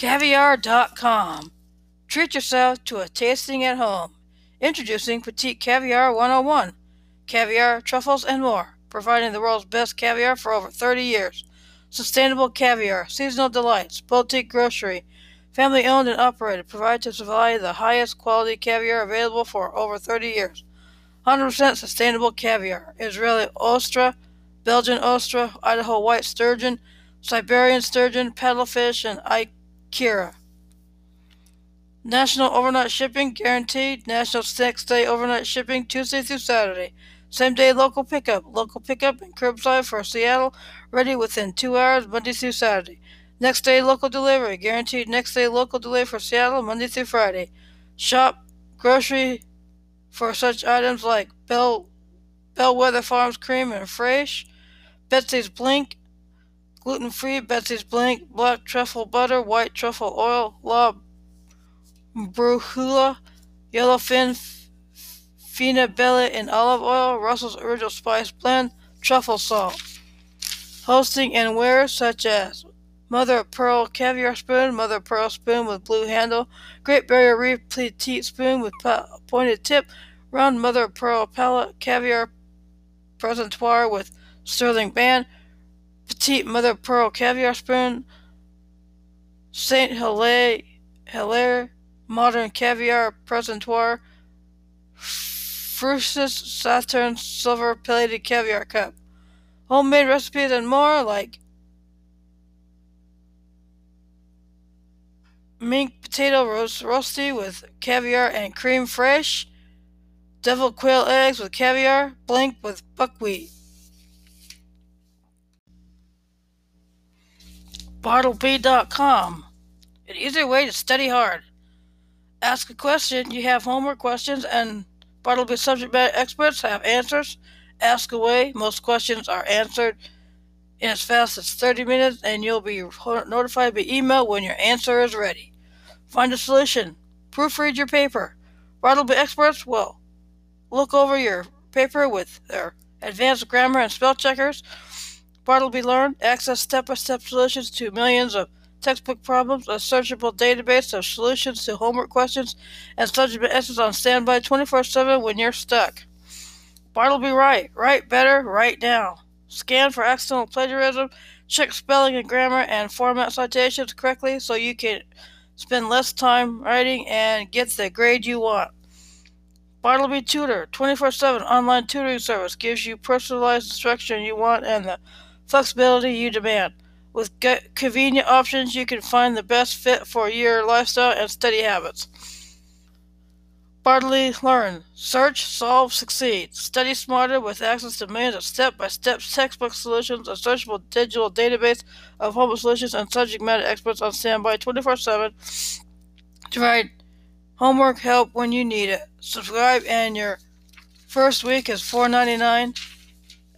Caviar.com. Treat yourself to a tasting at home. Introducing Petite Caviar 101. Caviar, truffles, and more. Providing the world's best caviar for over 30 years. Sustainable caviar, seasonal delights, boutique grocery. Family owned and operated. Provide to supply the highest quality caviar available for over 30 years. 100% sustainable caviar. Israeli ostra, Belgian ostra, Idaho white sturgeon, Siberian sturgeon, paddlefish, and Ikura. National overnight shipping guaranteed. National next day overnight shipping Tuesday through Saturday. Same day local pickup. Local pickup and curbside for Seattle. Ready within two hours Monday through Saturday. Next day local delivery. Guaranteed next day local delivery for Seattle Monday through Friday. Shop grocery for such items like Bell Bellwether Farms cream and fresh. Betsy's Blink, gluten free Betsy's Blink, black truffle butter, white truffle oil, La Brujula, yellowfin, fina bella and olive oil, Russell's original spice blend, truffle salt. Hosting and wares such as Mother of Pearl caviar spoon, Mother of Pearl spoon with blue handle, Great Barrier Reef petite spoon with pointed tip, round Mother of Pearl palette caviar presentoir with sterling band, petite Mother Pearl caviar spoon, Saint Hilaire, Hilaire modern caviar presentoir, Frusis Saturn silver plated caviar cup. Homemade recipes and more like mink potato roast roasty with caviar and cream fresh, devil quail eggs with caviar, blink with buckwheat. Bartleby.com, an easier way to study hard. Ask a question, you have homework questions, and Bartleby subject matter experts have answers. Ask away, most questions are answered in as fast as 30 minutes, and you'll be notified by email when your answer is ready. Find a solution. Proofread your paper. Bartleby experts will look over your paper with their advanced grammar and spell checkers. Bartleby Learn access step by step solutions to millions of textbook problems, a searchable database of solutions to homework questions, and subject essays on standby 24 7 when you're stuck. Bartleby Write. Write better, write now. Scan for accidental plagiarism, check spelling and grammar, and format citations correctly so you can spend less time writing, and get the grade you want. Bartleby Tutor 24 7 online tutoring service gives you personalized instruction you want and the flexibility you demand. With convenient options, you can find the best fit for your lifestyle and study habits. Bartleby Learn. Search, solve, succeed. Study smarter with access to millions of step by step textbook solutions, a searchable digital database of homework solutions, and subject matter experts on standby 24 7 to provide homework help when you need it. Subscribe, and your first week is $4.99.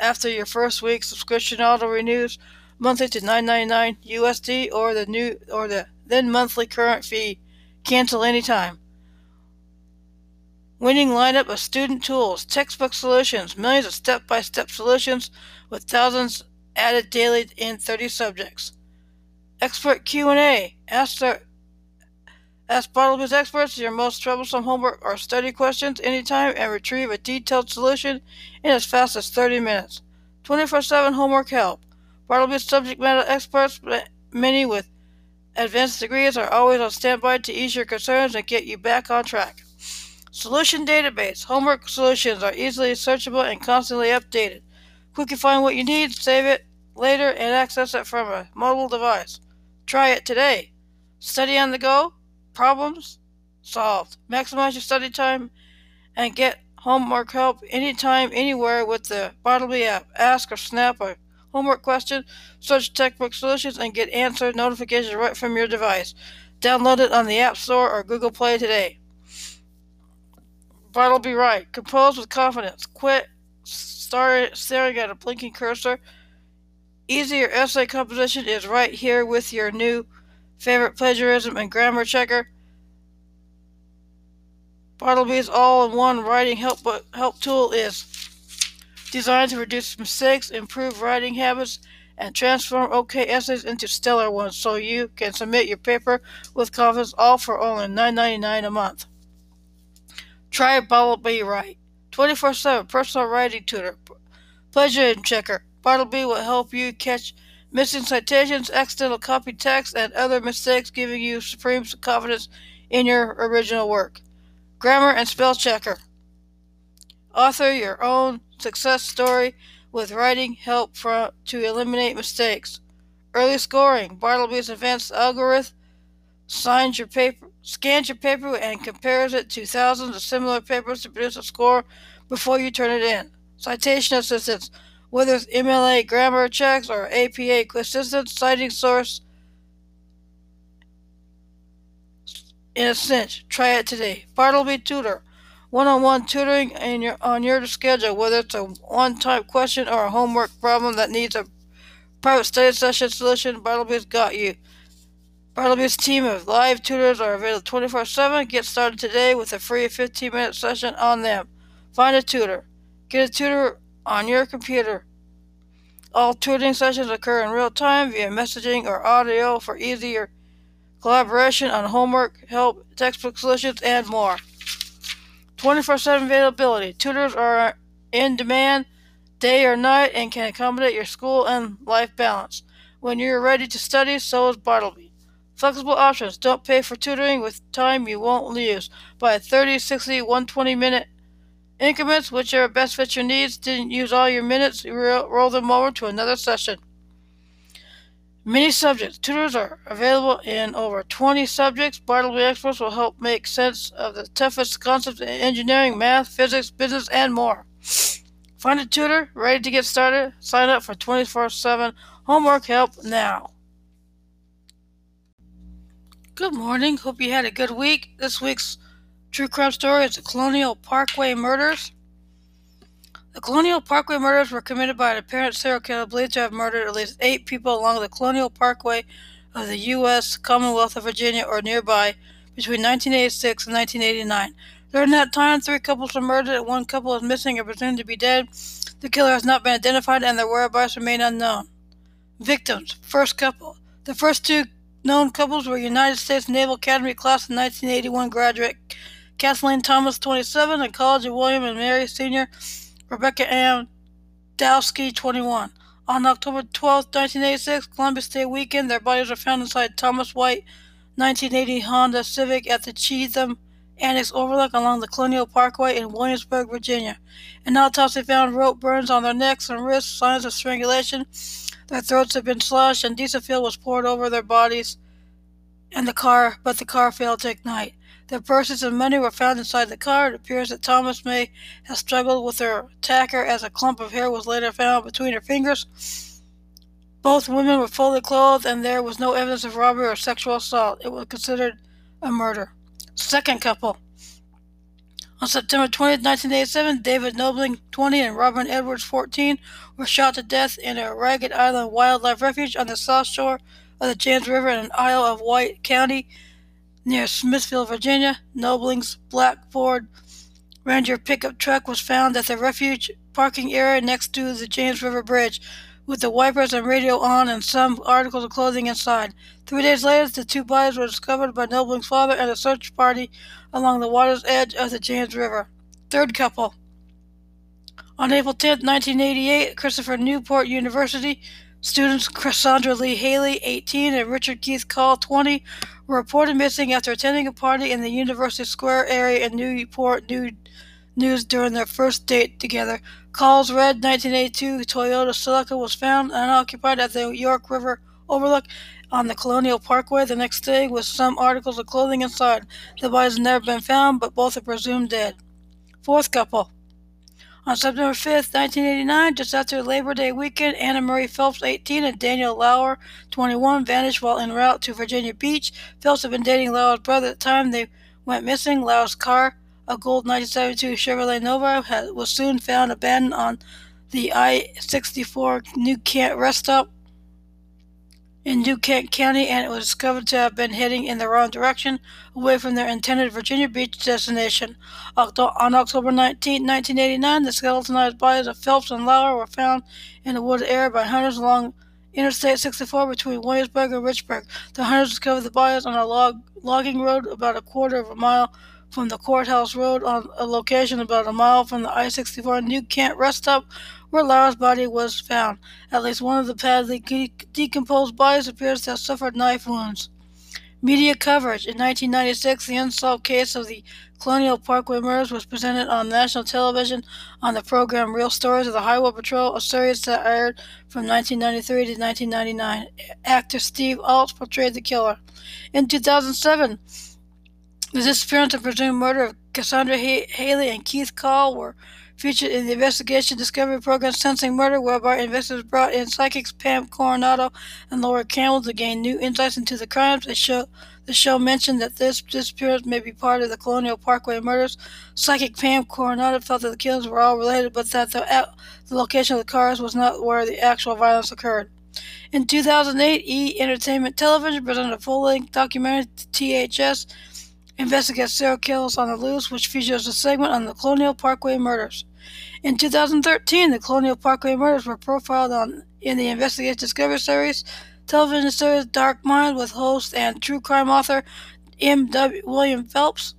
After your first week, subscription auto renews monthly to $9.99 USD or the new or the then monthly current fee. Cancel anytime. Winning lineup of student tools, textbook solutions, millions of step-by-step solutions with thousands added daily in 30 subjects. Expert Q&A. Ask the Ask Bartleby's experts your most troublesome homework or study questions anytime and retrieve a detailed solution in as fast as 30 minutes. 24-7 homework help. Bartleby's subject matter experts, many with advanced degrees, are always on standby to ease your concerns and get you back on track. Solution database. Homework solutions are easily searchable and constantly updated. Quickly find what you need, save it later, and access it from a mobile device. Try it today. Study on the go. Problems solved. Maximize your study time and get homework help anytime, anywhere with the Bartleby app. Ask or snap a homework question, search textbook solutions, and get answer notifications right from your device. Download it on the App Store or Google Play today. Bartleby Write. Compose with confidence. Quit start staring at a blinking cursor. Easier essay composition is right here with your new favorite plagiarism and grammar checker. Bartleby's all-in-one writing help help tool is designed to reduce mistakes, improve writing habits, and transform OK essays into stellar ones so you can submit your paper with confidence all for only $9.99 a month. Try Bartleby Write. 24 7 personal writing tutor. Pleasure checker. Bartleby will help you catch missing citations, accidental copy text, and other mistakes, giving you supreme confidence in your original work. Grammar and spell checker. Author your own success story with writing help for, to eliminate mistakes. Early scoring. Bartleby's advanced algorithm signs your paper, scans your paper and compares it to thousands of similar papers to produce a score before you turn it in. Citation assistance. Whether it's MLA grammar checks or APA assistance, citing source in a cinch. Try it today. Bartleby Tutor one-on-one tutoring your, on your schedule, whether it's a one-time question or a homework problem that needs a private study session solution, Bartleby's got you. Bartleby's team of live tutors are available 24-7. Get started today with a free 15-minute session on them. Find a tutor. Get a tutor on your computer. All tutoring sessions occur in real time via messaging or audio for easier collaboration on homework, help, textbook solutions, and more. 24 7 availability. Tutors are in demand day or night and can accommodate your school and life balance. When you're ready to study, so is Bartleby. Flexible options. Don't pay for tutoring with time you won't use. Buy a 30, 60, 120 minute increments, which are best fit your needs. Didn't use all your minutes, roll them over to another session. Many subjects. Tutors are available in over 20 subjects. Bartleby experts will help make sense of the toughest concepts in engineering, math, physics, business, and more. Find a tutor ready to get started. Sign up for 24 7 homework help now. Good morning. Hope you had a good week. This week's true crime story is the Colonial Parkway murders. The Colonial Parkway murders were committed by an apparent serial killer believed to have murdered at least eight people along the Colonial Parkway of the U.S. Commonwealth of Virginia or nearby between 1986 and 1989. During that time, three couples were murdered and one couple is missing or presumed to be dead. The killer has not been identified and their whereabouts remain unknown. Victims First couple. The first two known couples were United States Naval Academy class of 1981 graduate Cathleen Thomas, 27, and College of William and Mary Sr. Rebecca Ann Dowski, 21. On October 12, 1986, Columbus Day weekend, their bodies were found inside Thomas White 1980 Honda Civic at the Cheatham Annex Overlook along the Colonial Parkway in Williamsburg, Virginia. An autopsy found rope burns on their necks and wrists, signs of strangulation. Their throats had been slashed, and diesel fuel was poured over their bodies and the car, but the car failed to ignite. Their purses and money were found inside the car. It appears that Thomas may have struggled with her attacker as a clump of hair was later found between her fingers. Both women were fully clothed and there was no evidence of robbery or sexual assault. It was considered a murder. Second couple. On September 20, 1987, David Knobling, 20, and Robin Edwards, 14, were shot to death in a Ragged Island Wildlife Refuge on the south shore of the James River in Isle of Wight County Near Smithfield, Virginia, Knobling's black Ford Ranger pickup truck was found at the refuge parking area next to the James River Bridge, with the wipers and radio on and some articles of clothing inside. Three days later, the two bodies were discovered by Knobling's father and a search party along the water's edge of the James River. Third couple. On April 10, 1988, Christopher Newport University students Cassandra Lee Hailey, 18, and Richard Keith Call, 20, reported missing after attending a party in the University Square area in Newport New News during their first date together. Call's red 1982 Toyota Celica was found unoccupied at the York River Overlook on the Colonial Parkway the next day with some articles of clothing inside. The bodies never been found, but both are presumed dead. Fourth couple. On September 5, 1989, just after Labor Day weekend, Anna Marie Phelps, 18, and Daniel Lauer, 21, vanished while en route to Virginia Beach. Phelps had been dating Lauer's brother at the time they went missing. Lauer's car, a gold 1972 Chevrolet Nova, had, was soon found abandoned on the I-64 New Kent rest stop in Kent County, and it was discovered to have been heading in the wrong direction, away from their intended Virginia Beach destination. On October 19, 1989, the skeletonized bodies of Phelps and Lauer were found in a wooded area by hunters along Interstate 64 between Williamsburg and Richburg. The hunters discovered the bodies on a log, logging road about a quarter of a mile from the courthouse road on a location about a mile from the I-64 New Kent rest stop where Lauer's body was found. At least one of the badly decomposed bodies appears to have suffered knife wounds. Media coverage. In 1996, the unsolved case of the Colonial Parkway murders was presented on national television on the program Real Stories of the Highway Patrol, a series that aired from 1993 to 1999. Actor Steve Alt portrayed the killer. In 2007, the disappearance and presumed murder of Cassandra Hailey and Keith Call were featured in the investigation discovery program Sensing Murder, whereby investigators brought in psychics Pam Coronado and Laura Campbell to gain new insights into the crimes. The show, the show mentioned that this disappearance may be part of the Colonial Parkway murders. Psychic Pam Coronado felt that the killings were all related, but that the, the location of the cars was not where the actual violence occurred. In 2008, E! Entertainment Television presented a full-length documentary, THS, investigates serial killers on the loose, which features a segment on the Colonial Parkway murders. In 2013, the Colonial Parkway murders were profiled on in the Investigate Discovery series television series Dark Mind with host and true crime author M. W. William Phelps.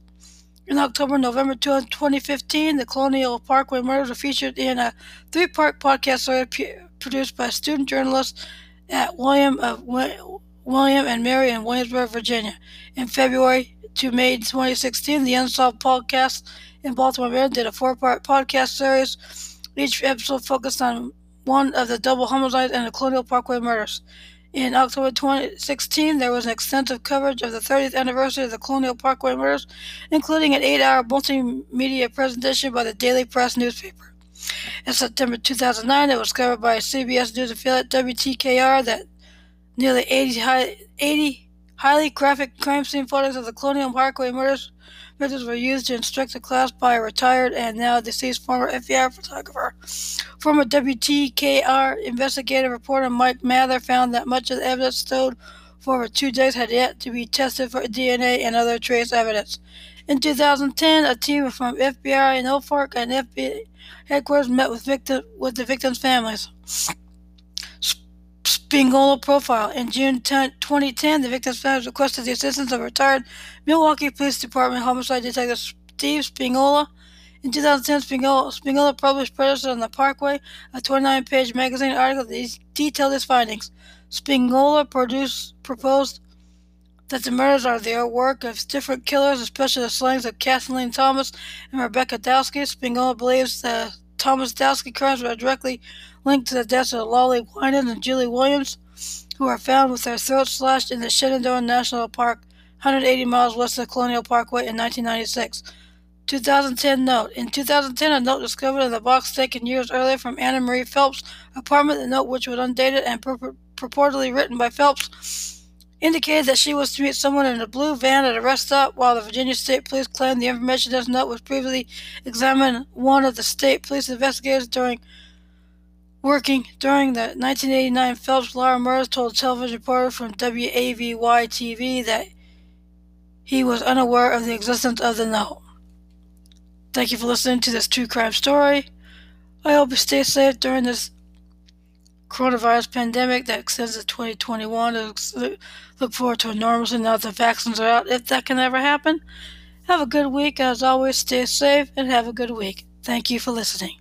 In October November 2015, the Colonial Parkway murders were featured in a three part podcast series produced by student journalists at uh, William, of William and Mary in Williamsburg, Virginia. In February to May 2016, the Unsolved Podcast in Baltimore, Maryland, did a four-part podcast series. Each episode focused on one of the double homicides and the Colonial Parkway murders. In October 2016, there was an extensive coverage of the 30th anniversary of the Colonial Parkway murders, including an eight-hour multimedia presentation by the Daily Press newspaper. In September 2009, it was covered by CBS News affiliate WTKR that nearly 80, high, 80 highly graphic crime scene photos of the Colonial Parkway murders were used to instruct the class by a retired and now deceased former FBI photographer. Former WTKR investigative reporter Mike Mather found that much of the evidence stowed for over two days had yet to be tested for DNA and other trace evidence. In 2010, a team from FBI in Norfolk and FBI headquarters met with, victim, with the victims' families. Spingola profile. In June 10, 2010, the victim's family requested the assistance of retired Milwaukee Police Department homicide detective Steve Spingola. In 2010, Spingola, Spingola published Predators on the Parkway, a 29-page magazine article that detailed his findings. Spingola produced, proposed that the murders are the work of different killers, especially the slayings of Cathleen Thomas and Rebecca Dowski. Spingola believes the Thomas Dowski crimes were directly linked to the deaths of Lollie Winans and Julie Williams, who were found with their throats slashed in the Shenandoah National Park, 180 miles west of Colonial Parkway in 1996. 2010 note. In 2010, a note discovered in the box taken years earlier from Anna Marie Phelps' apartment, the note, which was undated and pur- purportedly written by Phelps, indicated that she was to meet someone in a blue van at a rest stop, while the Virginia State Police claimed the information in this note was previously examined one of the state police investigators during Working during the 1989 Phelps Lauer murders told a television reporter from WAVY TV that he was unaware of the existence of the note. Thank you for listening to this true crime story. I hope you stay safe during this coronavirus pandemic that extends to 2021. Look forward to a normalcy now that the vaccines are out, if that can ever happen. Have a good week. As always, stay safe and have a good week. Thank you for listening.